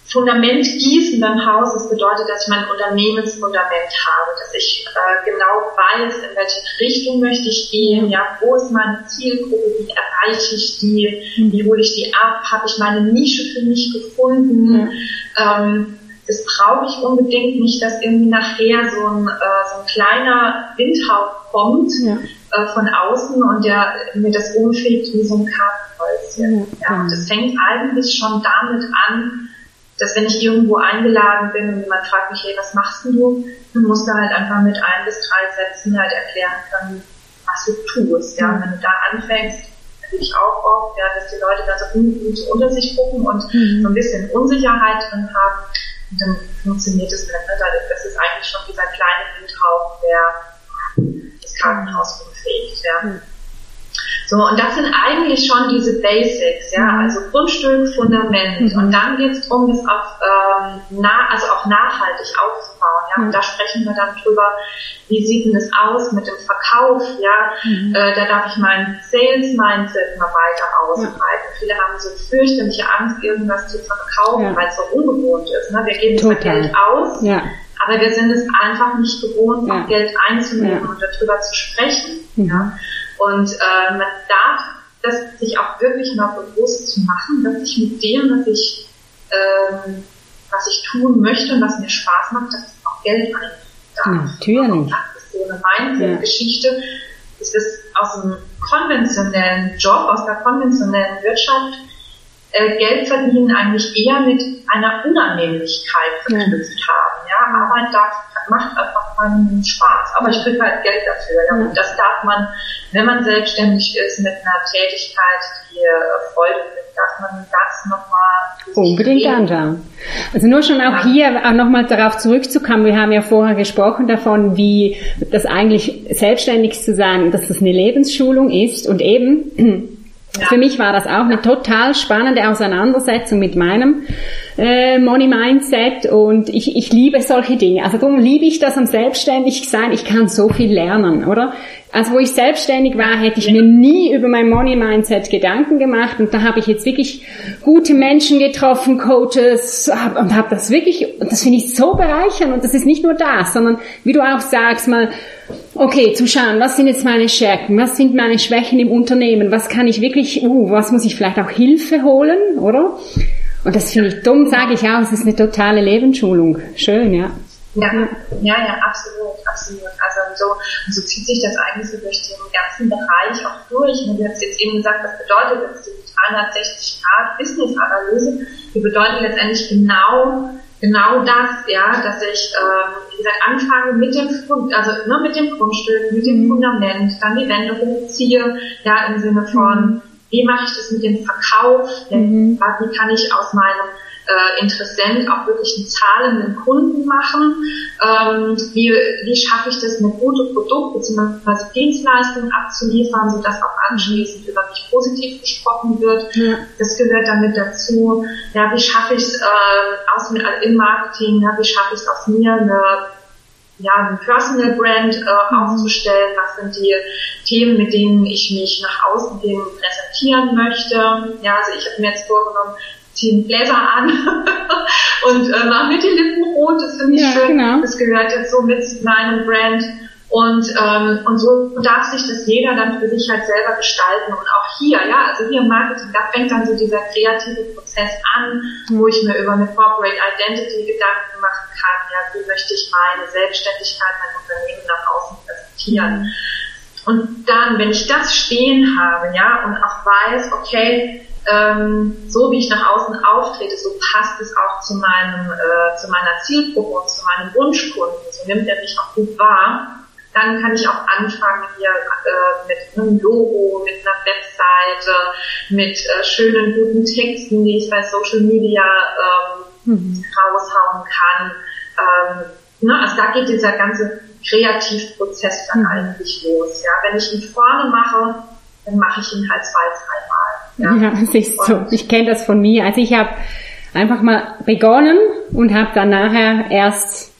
Fundament gießen beim Haus, das bedeutet, dass ich mein Unternehmensfundament habe, dass ich äh, genau weiß, in welche Richtung möchte ich gehen, ja, wo ist meine Zielgruppe, wie erreiche ich die, wie hole ich die ab, habe ich meine Nische für mich gefunden. Ähm, das brauche ich unbedingt nicht, dass irgendwie nachher so ein, äh, so ein kleiner Windhauch kommt, ja. äh, von außen und der mir das umfegt wie so ein Kartenhäuschen. Mhm. Ja, das fängt eigentlich schon damit an, dass wenn ich irgendwo eingeladen bin und jemand fragt mich, hey, was machst du? Dann musst du halt einfach mit ein bis drei Sätzen halt erklären können, was du tust. Ja, und wenn du da anfängst, natürlich auch oft, ja, dass die Leute da so unter sich gucken und mhm. so ein bisschen Unsicherheit drin haben. Und dann funktioniert es nicht. Das ist eigentlich schon dieser kleine Windhauch, der das Krankenhaus befähigt. Ja. Mhm. So, und das sind eigentlich schon diese Basics, ja, mhm. also Grundstück, Fundament. Mhm. Und dann geht es darum, das auf, ähm, nah, also auch nachhaltig aufzubauen. Ja? Mhm. Und da sprechen wir dann drüber, wie sieht denn das aus mit dem Verkauf, ja. Mhm. Äh, da darf ich mein Sales-Mindset mal weiter ausbreiten. Ja. Viele haben so fürchterliche Angst, irgendwas zu verkaufen, ja. weil es so ungewohnt ist. Ne? Wir geben zwar Geld aus, ja. aber wir sind es einfach nicht gewohnt, auch Geld einzunehmen und darüber zu sprechen. Mhm. Ja? Und äh, man darf das sich auch wirklich mal bewusst zu machen, dass ich mit dem, was ich, ähm, was ich tun möchte und was mir Spaß macht, dass ich auch Geld einnehmen darf. Natürlich. Das ist so eine Mindset-Geschichte. Ja. Das ist aus einem konventionellen Job, aus der konventionellen Wirtschaft, äh, Geld verdienen eigentlich eher mit einer Unannehmlichkeit verknüpft ja. haben. Ja, Arbeit darf, macht einfach keinen Spaß, aber ich kriege halt Geld dafür. Ja. Und das darf man wenn man selbstständig ist mit einer Tätigkeit, die äh, Freude bringt, darf man das nochmal unbedingt anschauen. Also nur schon auch hier auch nochmal darauf zurückzukommen. Wir haben ja vorher gesprochen davon, wie das eigentlich selbstständig zu sein, dass das eine Lebensschulung ist und eben ja. Für mich war das auch eine total spannende Auseinandersetzung mit meinem äh, Money Mindset und ich, ich liebe solche Dinge. Also darum liebe ich das am selbstständig sein. Ich kann so viel lernen, oder? Also wo ich selbstständig war, hätte ich mir nie über mein Money Mindset Gedanken gemacht und da habe ich jetzt wirklich gute Menschen getroffen, Coaches und habe das wirklich, das finde ich so bereichernd und das ist nicht nur das, sondern wie du auch sagst, mal okay, zu schauen, was sind jetzt meine Stärken, was sind meine Schwächen im Unternehmen, was kann ich wirklich, uh, was muss ich vielleicht auch Hilfe holen, oder? Und das finde ich dumm, sage ich auch, es ist eine totale Lebensschulung. Schön, ja. Ja, ja, ja, absolut, absolut. Also so, so zieht sich das eigentlich so durch den ganzen Bereich auch durch. Und du hast jetzt eben gesagt, was bedeutet das die 360 Grad Business Analyse? Die bedeutet letztendlich genau, genau das, ja, dass ich, ähm, wie gesagt, anfange mit dem, also ne, mit dem Grundstück, mit dem Fundament, dann die Wände hochziehe, ja, im Sinne von, wie mache ich das mit dem Verkauf, mhm. wie kann ich aus meinem äh, Interessent auch wirklich einen zahlenden Kunden machen? Ähm, wie, wie schaffe ich das, eine gute Produkt- bzw. Dienstleistung abzuliefern, sodass auch anschließend über mich positiv gesprochen wird? Ja. Das gehört damit dazu. Ja, wie schaffe ich es äh, aus mir im Marketing? Ja, wie schaffe ich es aus mir eine ja, ein Personal Brand äh, mhm. aufzustellen, was sind die Themen, mit denen ich mich nach außen hin präsentieren möchte. Ja, also ich habe mir jetzt vorgenommen, ziehen Bläser an und äh, machen mit die Lippen rot, das finde ich ja, schön. Genau. Das gehört jetzt so mit meinem Brand. Und, ähm, und so darf sich das jeder dann für sich halt selber gestalten. Und auch hier, ja, also hier im Marketing, da fängt dann so dieser kreative Prozess an, wo ich mir über eine Corporate Identity Gedanken machen kann. Ja, wie möchte ich meine Selbstständigkeit, mein Unternehmen nach außen präsentieren? Und dann, wenn ich das stehen habe, ja, und auch weiß, okay, ähm, so wie ich nach außen auftrete, so passt es auch zu meinem, äh, zu meiner Zielgruppe und zu meinem Wunschkunden. So nimmt er mich auch gut wahr. Dann kann ich auch anfangen hier äh, mit einem Logo, mit einer Webseite, mit äh, schönen guten Texten, die ich bei Social Media ähm, mhm. raushauen kann. Ähm, ne, also da geht dieser ganze Kreativprozess dann mhm. eigentlich los. Ja, wenn ich ihn vorne mache, dann mache ich ihn halt zwei, dreimal. Ja, ja siehst du, ich kenne das von mir. Also ich habe einfach mal begonnen und habe dann nachher erst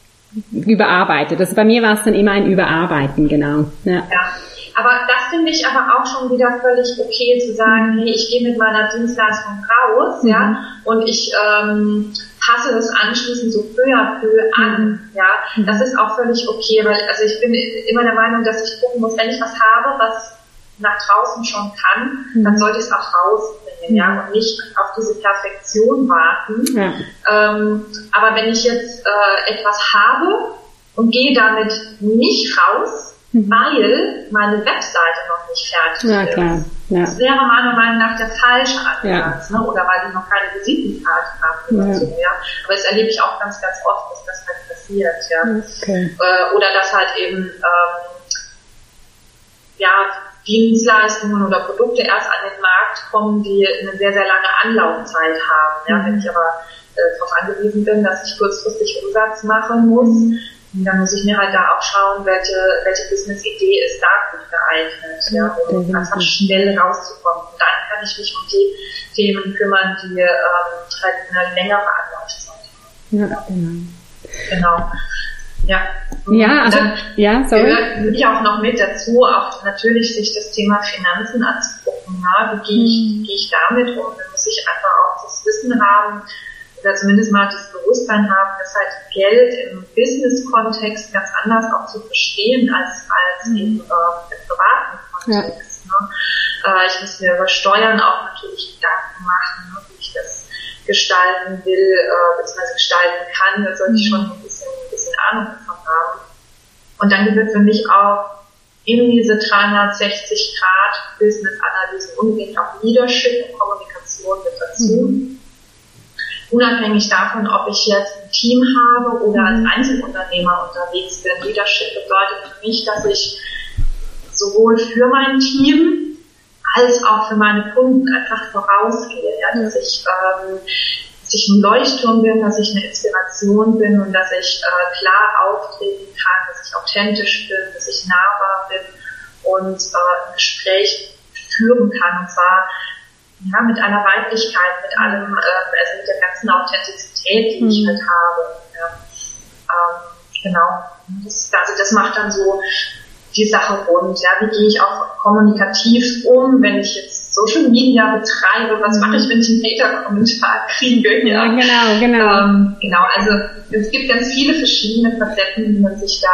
überarbeitet. Also bei mir war es dann immer ein Überarbeiten, genau. Ja. ja. Aber das finde ich aber auch schon wieder völlig okay zu sagen, hey, ich gehe mit meiner Dienstleistung raus, mhm. ja, und ich ähm, passe das anschließend so peu à peu an, ja. Mhm. Das ist auch völlig okay, weil also ich bin immer der Meinung, dass ich gucken muss, wenn ich was habe, was nach draußen schon kann, mhm. dann sollte ich es auch rausbringen, mhm. ja, und nicht auf diese Perfektion warten. Ja. Ähm, aber wenn ich jetzt äh, etwas habe und gehe damit nicht raus, mhm. weil meine Webseite noch nicht fertig ja, ist. Klar. Ja. Das wäre meiner Meinung nach der falsche Ansatz, ne? oder weil ich noch keine Visitenkarte habe oder so. Ja. Aber das erlebe ich auch ganz, ganz oft, dass das halt passiert. Ja. Okay. Äh, oder dass halt eben ähm, ja, Dienstleistungen oder Produkte erst an den Markt kommen, die eine sehr, sehr lange Anlaufzeit haben. Ja. Wenn ich aber äh, darauf angewiesen bin, dass ich kurzfristig Umsatz machen muss, dann muss ich mir halt da auch schauen, welche, welche Business-Idee ist da gut geeignet, ja, um mhm. einfach schnell rauszukommen. Und dann kann ich mich um die Themen kümmern, die ähm, halt eine längere Anlaufzeit haben. Ja, genau. Genau. Ja. Ja, also, ja, sorry. gehört ich auch noch mit dazu, auch natürlich sich das Thema Finanzen anzugucken. Ja? Wie gehe ich, mhm. gehe ich damit um? Da muss ich einfach auch das Wissen haben, oder zumindest mal das Bewusstsein haben, dass halt Geld im Business-Kontext ganz anders auch zu verstehen als, als mhm. im, äh, im privaten Kontext. Ja. Ne? Äh, ich muss mir über Steuern auch natürlich Gedanken machen, ne, wie ich das gestalten will, äh, beziehungsweise gestalten kann. Da sollte ich mhm. schon ein bisschen, bisschen Ahnung davon haben. Und dann gehört für mich auch in diese 360 Grad Business-Analyse unbedingt auch Leadership und Kommunikation mit dazu. Mhm unabhängig davon, ob ich jetzt ein Team habe oder als mhm. Einzelunternehmer unterwegs bin. Leadership bedeutet für mich, dass ich sowohl für mein Team als auch für meine Kunden einfach vorausgehe, ja, dass ich, ähm, ich ein Leuchtturm bin, dass ich eine Inspiration bin und dass ich äh, klar auftreten kann, dass ich authentisch bin, dass ich nahbar bin und äh, ein Gespräch führen kann und zwar ja, mit einer Weiblichkeit, mit allem, äh, also mit der ganzen Authentizität, die mhm. ich halt habe. Ja. Ähm, genau. Das, also das macht dann so die Sache rund. Ja, wie gehe ich auch kommunikativ um, wenn ich jetzt Social Media betreibe? Was mache ich, wenn ich einen Hater-Kommentar kriege? Ja, genau, genau. Ähm, genau, also es gibt ganz viele verschiedene Facetten, die man sich da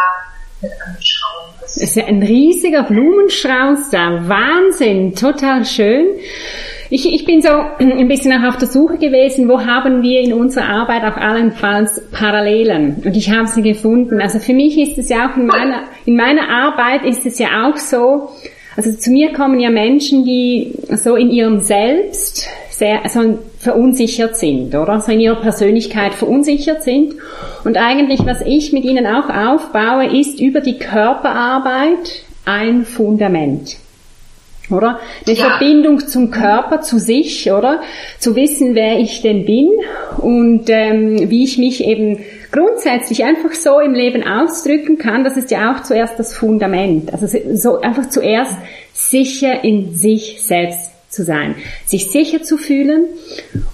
mit anschauen muss. Es ist ja ein riesiger Blumenstrauß da. Wahnsinn, total schön. Ich, ich bin so ein bisschen auch auf der Suche gewesen, wo haben wir in unserer Arbeit auch allenfalls Parallelen. Und ich habe sie gefunden. Also für mich ist es ja auch in meiner, in meiner Arbeit ist es ja auch so, also zu mir kommen ja Menschen, die so in ihrem Selbst sehr also verunsichert sind, oder? So in ihrer Persönlichkeit verunsichert sind. Und eigentlich, was ich mit ihnen auch aufbaue, ist über die Körperarbeit ein Fundament oder? Eine ja. Verbindung zum Körper, zu sich, oder? Zu wissen, wer ich denn bin und ähm, wie ich mich eben grundsätzlich einfach so im Leben ausdrücken kann, das ist ja auch zuerst das Fundament. Also so einfach zuerst sicher in sich selbst zu sein, sich sicher zu fühlen.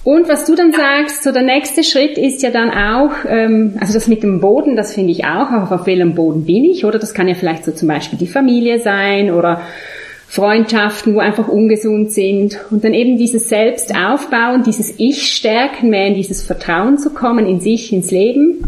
Und was du dann sagst, so der nächste Schritt ist ja dann auch, ähm, also das mit dem Boden, das finde ich auch, auf welchem Boden bin ich, oder das kann ja vielleicht so zum Beispiel die Familie sein oder Freundschaften, wo einfach ungesund sind und dann eben dieses Selbst aufbauen, dieses Ich stärken, mehr in dieses Vertrauen zu kommen, in sich, ins Leben.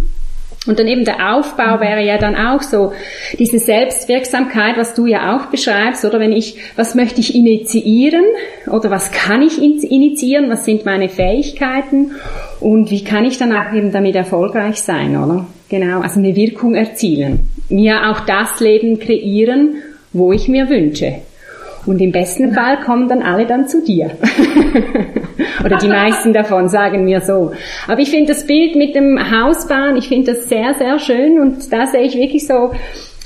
Und dann eben der Aufbau wäre ja dann auch so diese Selbstwirksamkeit, was du ja auch beschreibst, oder wenn ich, was möchte ich initiieren oder was kann ich initiieren, was sind meine Fähigkeiten und wie kann ich dann auch eben damit erfolgreich sein, oder? Genau, also eine Wirkung erzielen. Mir auch das Leben kreieren, wo ich mir wünsche. Und im besten Fall kommen dann alle dann zu dir. Oder die meisten davon sagen mir so. Aber ich finde das Bild mit dem Hausbahn, ich finde das sehr, sehr schön und da sehe ich wirklich so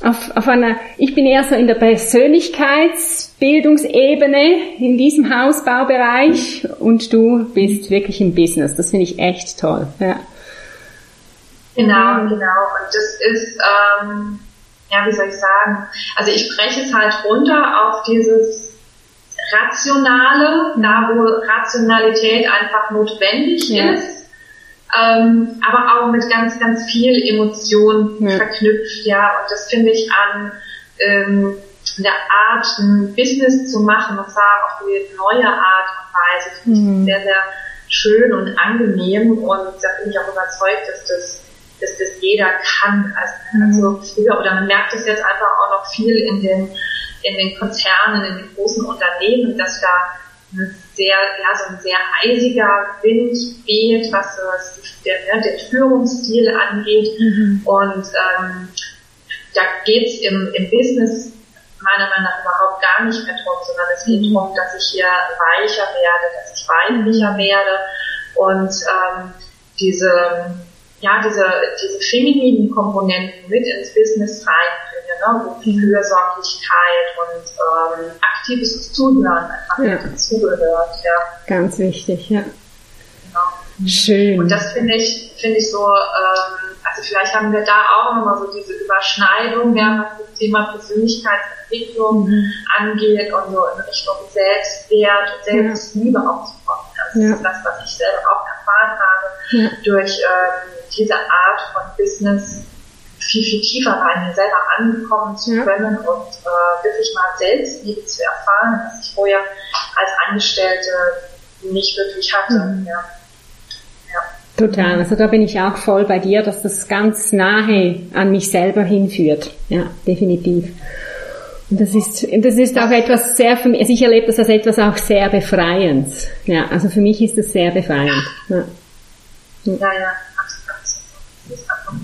auf, auf einer, ich bin eher so in der Persönlichkeitsbildungsebene in diesem Hausbaubereich und du bist wirklich im Business. Das finde ich echt toll. Ja. Genau, genau. Und das ist, ähm, ja, wie soll ich sagen, also ich breche es halt runter auf dieses Rationale, da wo Rationalität einfach notwendig ja. ist, ähm, aber auch mit ganz, ganz viel Emotion ja. verknüpft, ja, und das finde ich an ähm, der Art, ein Business zu machen, und zwar auf die neue Art und Weise, finde ich mhm. sehr, sehr schön und angenehm und da bin ich auch überzeugt, dass das dass das jeder kann. Also, also früher, oder man merkt es jetzt einfach auch noch viel in den, in den Konzernen, in den großen Unternehmen, dass da ein sehr, ja, so ein sehr eisiger Wind weht, was so der, ja, der Führungsstil angeht. Mhm. Und ähm, da geht's im, im Business meiner Meinung nach überhaupt gar nicht mehr drum, sondern es geht mhm. darum, dass ich hier weicher werde, dass ich weiblicher werde und ähm, diese ja, diese, diese femininen Komponenten mit ins Business reinbringe, ne? wo. Fürsorglichkeit und ähm, aktives Zuhören einfach ja. dazugehört. Ja. Ganz wichtig, ja. Genau. Schön. Und das finde ich, finde ich so, ähm, also vielleicht haben wir da auch nochmal so diese Überschneidung, ja, was das Thema Persönlichkeitsentwicklung mhm. angeht und so in Richtung Selbstwert und Selbstliebe ja. auch zu kommen. Das ja. ist das, was ich selber auch erfahren habe ja. durch ähm, diese Art von Business viel, viel tiefer rein, mir selber ankommen zu können und äh, wirklich mal Selbstliebe zu erfahren, was ich vorher als Angestellte nicht wirklich hatte. Mhm. Ja. Total, also da bin ich auch voll bei dir, dass das ganz nahe an mich selber hinführt. Ja, definitiv. Und das ist, das ist auch etwas sehr, also ich erlebe das als etwas auch sehr Befreiendes. Ja, also für mich ist das sehr befreiend. Ja, ja. ja ist einfach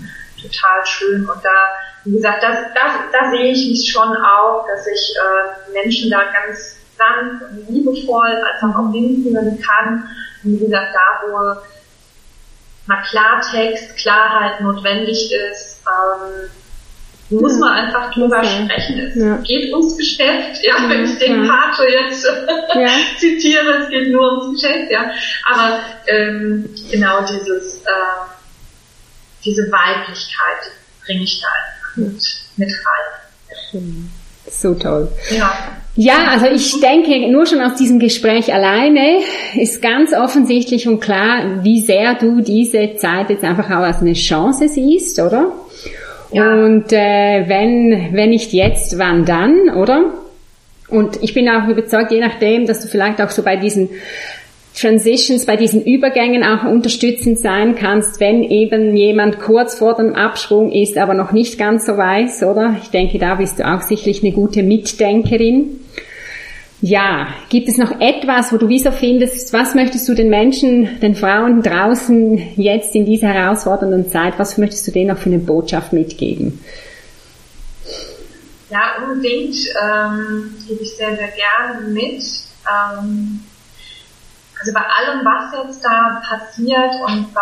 total schön. Und da, wie gesagt, da, da, da sehe ich mich schon auch, dass ich äh, Menschen da ganz sanft und liebevoll einfach auch hinführen kann. Und wie gesagt, da wo mal Klartext, Klarheit notwendig ist, ähm, muss ja. man einfach drüber okay. sprechen. Es ja. geht ums Geschäft, ja, ja wenn ich den Pato jetzt zitiere, es geht nur ums Geschäft, ja. Aber ähm, genau dieses äh, diese Weiblichkeit bringe ich da mit, mit rein. So toll. Ja. Ja, also ich denke, nur schon aus diesem Gespräch alleine ist ganz offensichtlich und klar, wie sehr du diese Zeit jetzt einfach auch als eine Chance siehst, oder? Ja. Und äh, wenn, wenn nicht jetzt, wann dann, oder? Und ich bin auch überzeugt, je nachdem, dass du vielleicht auch so bei diesen Transitions, bei diesen Übergängen auch unterstützend sein kannst, wenn eben jemand kurz vor dem Absprung ist, aber noch nicht ganz so weiß, oder? Ich denke, da bist du auch sicherlich eine gute Mitdenkerin. Ja, gibt es noch etwas, wo du wieso findest, was möchtest du den Menschen, den Frauen draußen jetzt in dieser herausfordernden Zeit, was möchtest du denen noch für eine Botschaft mitgeben? Ja, unbedingt ähm, gebe ich sehr, sehr gerne mit. Ähm, also bei allem, was jetzt da passiert und bei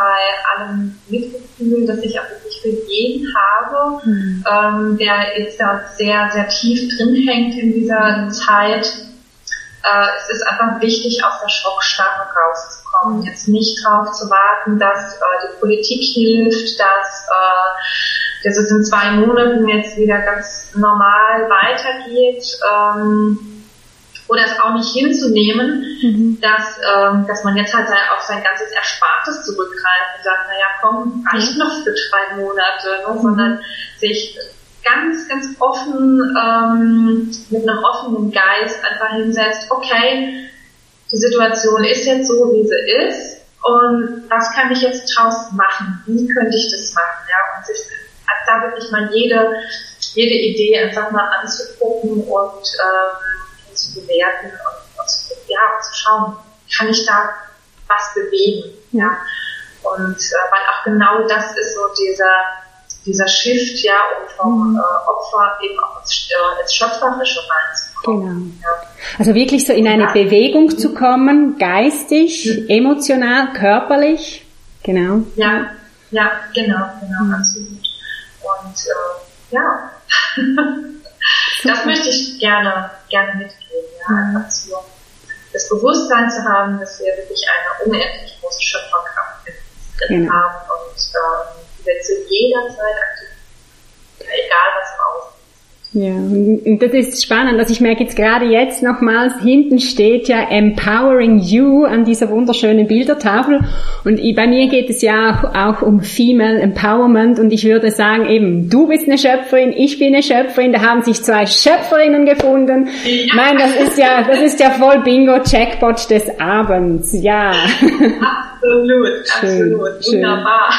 allem Mitgefühl, das ich auch wirklich für jeden habe, mhm. ähm, der jetzt da sehr, sehr tief drin hängt in dieser Zeit, äh, es ist einfach wichtig, aus der Schockstarre rauszukommen. Jetzt nicht darauf zu warten, dass äh, die Politik hilft, dass äh, dass es in zwei Monaten jetzt wieder ganz normal weitergeht. Ähm, oder es auch nicht hinzunehmen, mhm. dass, ähm, dass man jetzt halt auf sein ganzes Erspartes zurückgreift und sagt, naja, komm, reicht mhm. noch für drei Monate, ne? Mhm. sondern sich ganz, ganz offen, ähm, mit einem offenen Geist einfach hinsetzt, okay, die Situation ist jetzt so, wie sie ist und was kann ich jetzt draus machen? Wie könnte ich das machen? Ja, und sich also da wirklich mal jede, jede Idee einfach mal anzugucken und ähm, zu bewerten und, und zu, ja, zu schauen, kann ich da was bewegen, ja. Und äh, weil auch genau das ist so dieser dieser Shift, ja, um vom mhm. äh, Opfer eben auch ins, äh, ins Schöpferische reinzukommen. Genau. Ja. Also wirklich so in eine ja. Bewegung zu kommen, geistig, mhm. emotional, körperlich. Genau. Ja, ja, genau, genau, mhm. absolut. Und äh, ja, das möchte ich gerne, gerne mitgeben ja, einfach zu, das Bewusstsein zu haben, dass wir wirklich eine unendlich große Schöpferkraft genau. haben und ähm, wir zu jeder Zeit aktiv egal was im Außen ja, und das ist spannend. Also ich merke jetzt gerade jetzt nochmals, hinten steht ja Empowering You an dieser wunderschönen Bildertafel. Und bei mir geht es ja auch, auch um Female Empowerment. Und ich würde sagen eben, du bist eine Schöpferin, ich bin eine Schöpferin. Da haben sich zwei Schöpferinnen gefunden. Ja. Nein, das ist ja, das ist ja voll Bingo Jackpot des Abends. Ja. Absolut, schön, absolut. Schön. Wunderbar.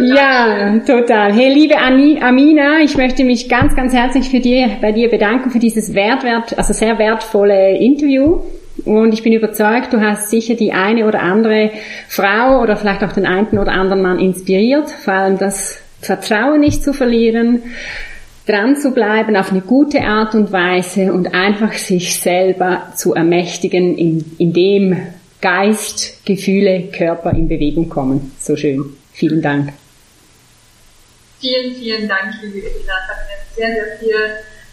ja, total. Hey, liebe Amina, ich möchte mich ganz, ganz herzlich für dir, bei dir bedanken für dieses wert, wert, also sehr wertvolle Interview. Und ich bin überzeugt, du hast sicher die eine oder andere Frau oder vielleicht auch den einen oder anderen Mann inspiriert, vor allem das Vertrauen nicht zu verlieren, dran zu bleiben auf eine gute Art und Weise und einfach sich selber zu ermächtigen, in, in dem Geist, Gefühle, Körper in Bewegung kommen. So schön. Vielen Dank. Vielen, vielen Dank, liebe Elina. Es hat mir sehr, sehr viel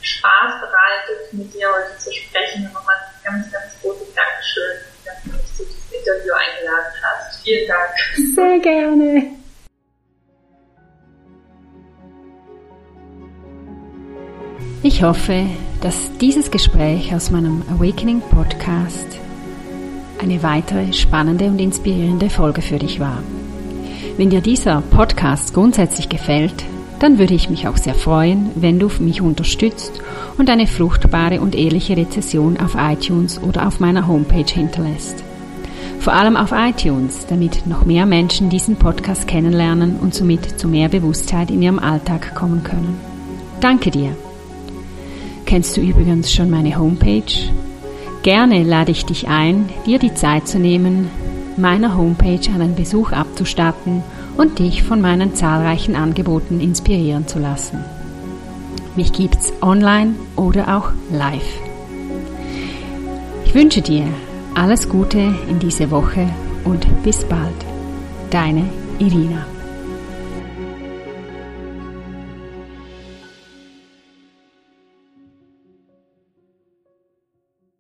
Spaß bereitet, mit dir heute zu sprechen. Und nochmal ganz, ganz großes Dankeschön, dass du mich zu diesem Interview eingeladen hast. Vielen Dank. Sehr gerne. Ich hoffe, dass dieses Gespräch aus meinem Awakening Podcast eine weitere spannende und inspirierende Folge für dich war. Wenn dir dieser Podcast grundsätzlich gefällt, dann würde ich mich auch sehr freuen, wenn du mich unterstützt und eine fruchtbare und ehrliche Rezession auf iTunes oder auf meiner Homepage hinterlässt. Vor allem auf iTunes, damit noch mehr Menschen diesen Podcast kennenlernen und somit zu mehr Bewusstheit in ihrem Alltag kommen können. Danke dir. Kennst du übrigens schon meine Homepage? Gerne lade ich dich ein, dir die Zeit zu nehmen, meiner Homepage einen Besuch abzustatten und dich von meinen zahlreichen Angeboten inspirieren zu lassen. Mich gibt's online oder auch live. Ich wünsche dir alles Gute in dieser Woche und bis bald. Deine Irina.